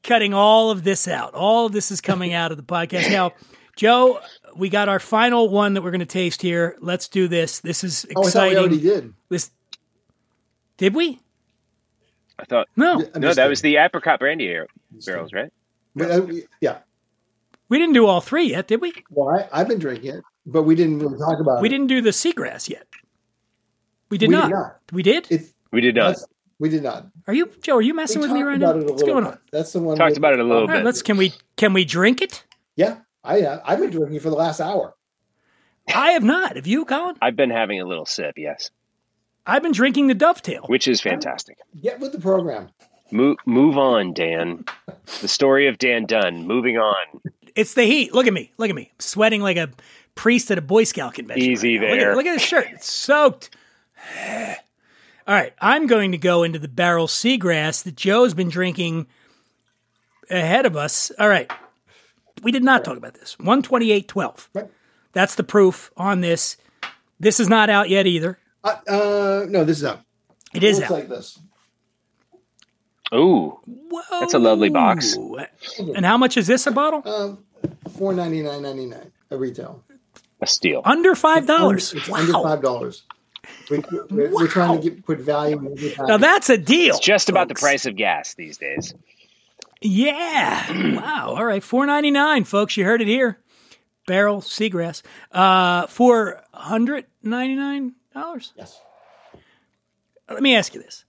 cutting all of this out. All of this is coming out of the podcast. Now, Joe, we got our final one that we're going to taste here. Let's do this. This is Oh, I thought we exciting. already did. This did we? I thought No, I'm no, that kidding. was the apricot brandy barrels, right? But, uh, we- yeah. we didn't do all three yet, did we? Well, I, I've been drinking it, but we didn't really talk about We it. didn't do the seagrass yet. We did We not. did not. We did. It's We did not. we did not. Are you Joe? Are you We messing with me talked right about now? it a What's going bit. on? That's the one. Talked we- about it a little All right, bit. let's. Can we? Can we drink it? Yeah, I uh, I've been drinking for the last hour. I have not. Have you, Colin? I've been having a little sip, yes, I've been drinking the dovetail. which is fantastic. Get with the program. Move, move on, Dan. The story of Dan Dunn. Moving on. It's the heat. Look at me. Look at me. sweating like a priest at a Boy Scout convention. Easy right now. Look there. at, look at his shirt. It's soaked. All right. I'm going to go into the Barrell seagrass that Joe's been drinking ahead of us. All right. We did not talk about this. 128.12. Right. That's the proof on this. This is not out yet either. Uh, uh, no, this is out. It is looks out. like this. Ooh, Whoa. That's a lovely box. And how much is this a bottle? Um, four ninety nine ninety nine at retail. a steal. Under five dollars. It's Wow. under five dollars. We, we're, we're trying to get, put value in every Now package. that's a deal. It's just about the price of gas these days. Yeah. wow. All right. Four ninety nine, folks. You heard it here. Barrell seagrass. Uh, four hundred ninety nine dollars. Yes. Let me ask you this: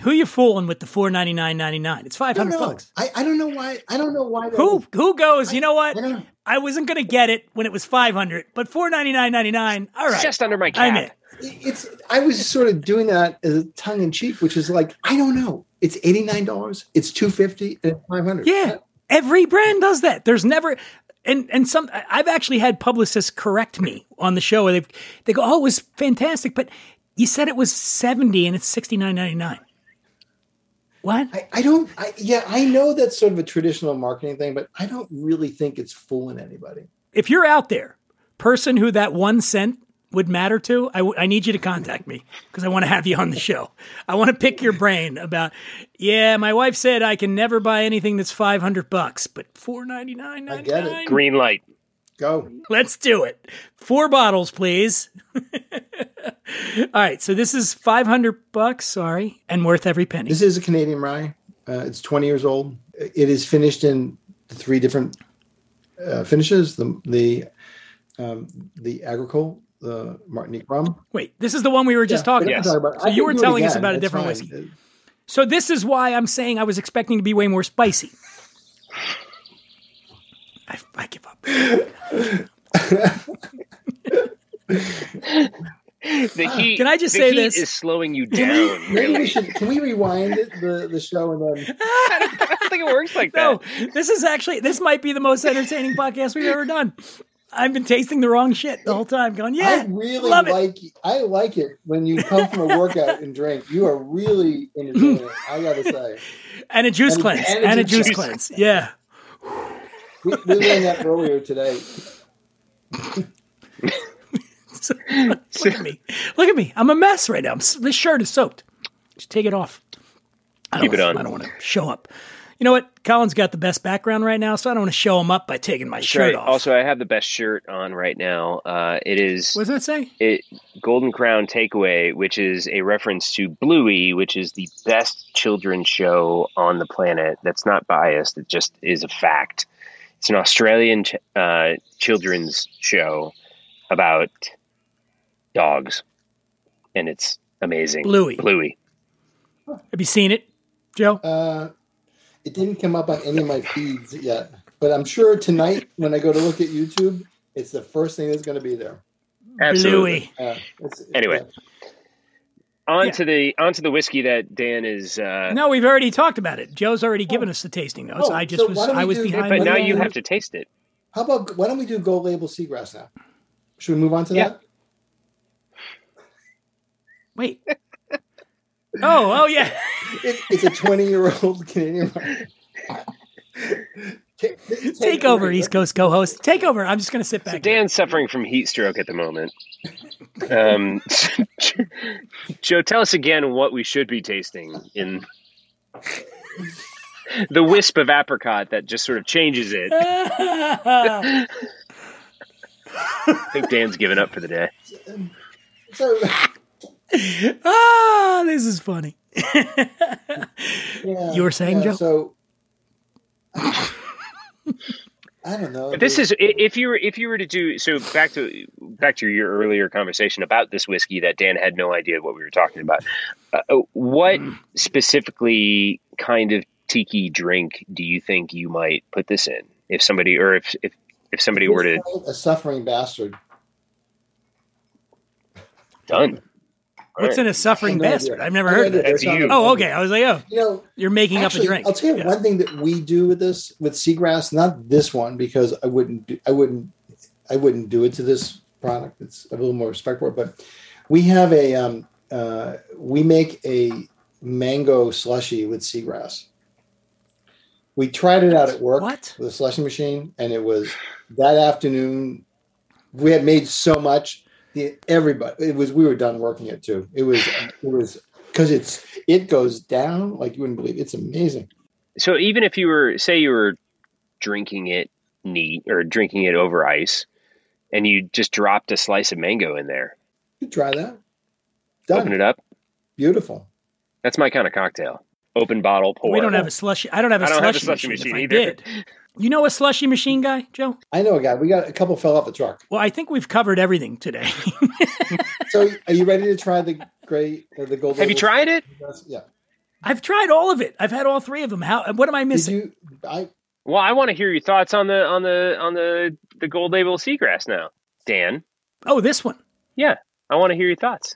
Who you fooling with the four ninety nine ninety nine? It's five I don't hundred know. bucks. I, I don't know why. I don't know why. that Who is. who goes? You know what? I don't. I wasn't gonna get it when it was five hundred, but four ninety nine ninety nine. All right. It's just under my I'm cap. It's. I was sort of doing that as a tongue in cheek, which is like I don't know. It's eighty nine dollars. It's two fifty and it's five hundred. Yeah, every brand does that. There's never, and and some. I've actually had publicists correct me on the show. Where they they go, "Oh, it was fantastic," but you said it was seventy and it's sixty nine ninety nine. What? I, I don't. I, yeah, I know that's sort of a traditional marketing thing, but I don't really think it's fooling anybody. If you're out there, person who that one cent would matter to, I, w- I need you to contact me because I want to have you on the show. I want to pick your brain about. Yeah, my wife said I can never buy anything that's five hundred bucks, but four ninety nine I get it. Green light. Go. Let's do it. Four bottles, please. All right, so this is 500 bucks, sorry, and worth every penny. This is a Canadian rye. Uh, it's 20 years old. It is finished in three different uh, finishes: the the um, the agricole, the Martinique rum. Wait, this is the one we were just Yeah, talking we about. about. So I you were telling us again. about a It's different fine. whiskey. So this is why I'm saying I was expecting to be way more spicy. I, I give up. The heat. Can I just the say heat this? is slowing you down. Maybe we should. Can we rewind it, the the show and then? I don't think it works like No, that. No, this is actually this might be the most entertaining podcast we've ever done. I've been tasting the wrong shit the whole time, going, yeah, I really love it. like. I like it when you come from a workout and drink. You are really entertaining. I gotta say, and a juice And- cleanse, and a and a juice juice cleanse. Yeah. we, we learned that earlier today. So, look at me. Look at me. I'm a mess right now. I'm, this shirt is soaked. Just take it off. I don't Keep it wanna- on. I don't want to show up. You know what? Colin's got the best background right now, so I don't want to show him up by taking my That's shirt right. off. Also, I have the best shirt on right now. Uh, it is what does that say? it Golden Crown Takeaway, which is a reference to Bluey, which is the best children's show on the planet. That's not biased; it just is a fact. It's an Australian ch- uh, children's show about dogs, and it's amazing. Bluey. Bluey. Have you seen it, Joe? Uh, it didn't come up on any of my feeds yet, but I'm sure tonight when I go to look at YouTube, it's the first thing that's going to be there. Absolutely. Uh, it's, Anyway. yeah. On Yeah. to the onto the whiskey that Dan is. Uh, No, we've already talked about it. Joe's already given us the tasting notes. Oh, I just so was why I was do- behind. but now Why don't you have to taste it. How about why don't we do Gold Label Seagrass now? Should we move on to Yeah. that? Wait. Oh, oh yeah. It, it's a 20 year old Canadian. Take, Take over, East Coast co-host. Take over. I'm just going to sit back. So here. Dan's suffering from heat stroke at the moment. Um, Joe, tell us again what we should be tasting in the wisp of apricot that just sort of changes it. I think Dan's given up for the day. So ah, this is funny. yeah, You were saying, yeah, Joe? So I don't know. But this is if you were if you were to do so back to back to your earlier conversation about this whiskey that Dan had no idea what we were talking about. Uh, uh, what specifically kind of tiki drink do you think you might put this in if somebody or if if, if somebody were to a suffering bastard. done? What's in a suffering No bastard? I've never heard of that. That's. Oh, okay. I was like, oh, You know, you're making actually, up a drink. I'll tell you Yeah. one thing that we do with this with seagrass, not this one because I wouldn't do, I wouldn't I wouldn't do it to this product. It's a little more respect for it, but we have a um, uh, we make a mango slushy with seagrass. We tried it out at work What? with a slushy machine, and it was that afternoon. We had made so much. The, everybody, it was. We were done working it too. It was. It was because it's it goes down like you wouldn't believe. It's amazing. So even if you were say you were drinking it neat or drinking it over ice, and you just dropped a slice of mango in there, You try that. Done. open it up. Beautiful. That's my kind of cocktail. Open bottle, pour. We don't have a slushy. I don't have a I don't have a slushy slushy machine. machine if I either. did. You know a slushy machine guy, Joe? I know a guy. We got a couple fell off the truck. Well, I think we've covered everything today. So, are you ready to try the gray, uh, the gold? Have you tried it? Yeah. I've tried all of it. I've had all three of them. How? What am I missing? you? I Well, I want to hear your thoughts on the on the on the the gold label seagrass now, Dan. Oh, this one. Yeah, I want to hear your thoughts.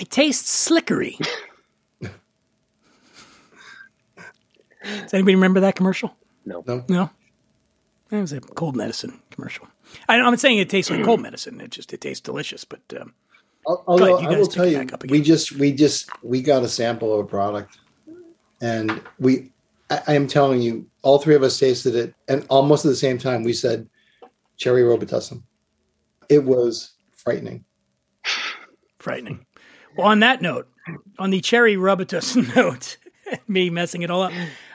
It tastes slickery. Does anybody remember that commercial? No. No. No. It was a cold medicine commercial. I, I'm not saying it tastes like cold medicine. It just it tastes delicious. But um, Although you I will tell you, back up again. we just we just we got a sample of a product, and we I, I am telling you, all three of us tasted it, and almost at the same time, we said cherry robitussin. It was frightening. frightening. Well, on that note, on the cherry rubitus note, me messing it all up,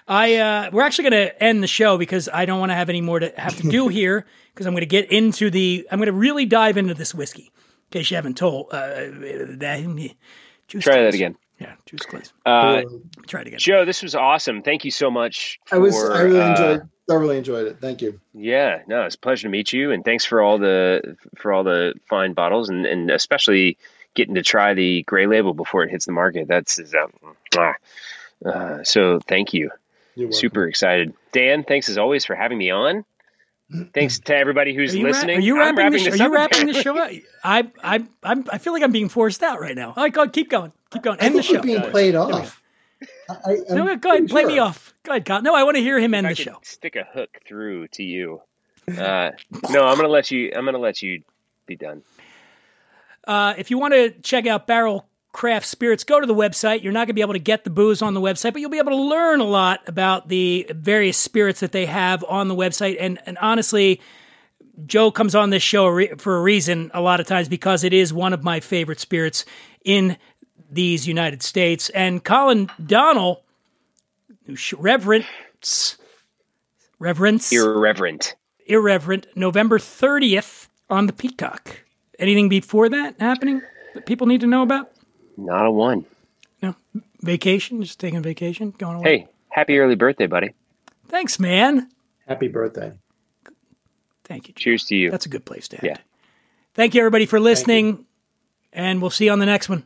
I uh, we're actually going to end the show because I don't want to have any more to have to do here because I'm going to get into the I'm going to really dive into this whiskey. In case you haven't told, uh, that, juice Try that again. Yeah, juice cleanse. Uh, Try it again. Joe, this was awesome. Thank you so much. For, I was I really uh, enjoyed thoroughly enjoyed it. Thank you. Yeah, no, it's a pleasure to meet you, and thanks for all the for all the fine bottles, and and especially getting to try the gray label before it hits the market. That's is, uh, uh, so. Thank you. You're welcome. Super excited, Dan. Thanks as always for having me on. Thanks to everybody who's Are you, ra- listening. are you I'm wrapping, the, this are you wrapping the show? up? I, I, I'm, I feel like I'm being forced out right now. All right, go, keep going, keep going. I End the show. you're being played off. I, I, No, go ahead, pretty play me off. Go ahead, Colin. No, I want to hear him end I the show. Stick a hook through to you. Uh, no, I'm gonna let you. I'm gonna let you be done. Uh, if you want to check out Barrell Craft Spirits, go to the website. You're not going to be able to get the booze on the website, but you'll be able to learn a lot about the various spirits that they have on the website. And, and honestly, Joe comes on this show for a reason a lot of times because it is one of my favorite spirits in these United States. And Colin Donnell, reverence, reverence, Irreverent. irreverent, November 30th on the Peacock. Anything before that happening that people need to know about? Not a one. No. Vacation? Just taking a vacation? Going away? Hey, happy early birthday, buddy. Thanks, man. Happy birthday. Thank you. Joe. Cheers to you. That's a good place to end. Yeah. Thank you, everybody, for listening, and we'll see you on the next one.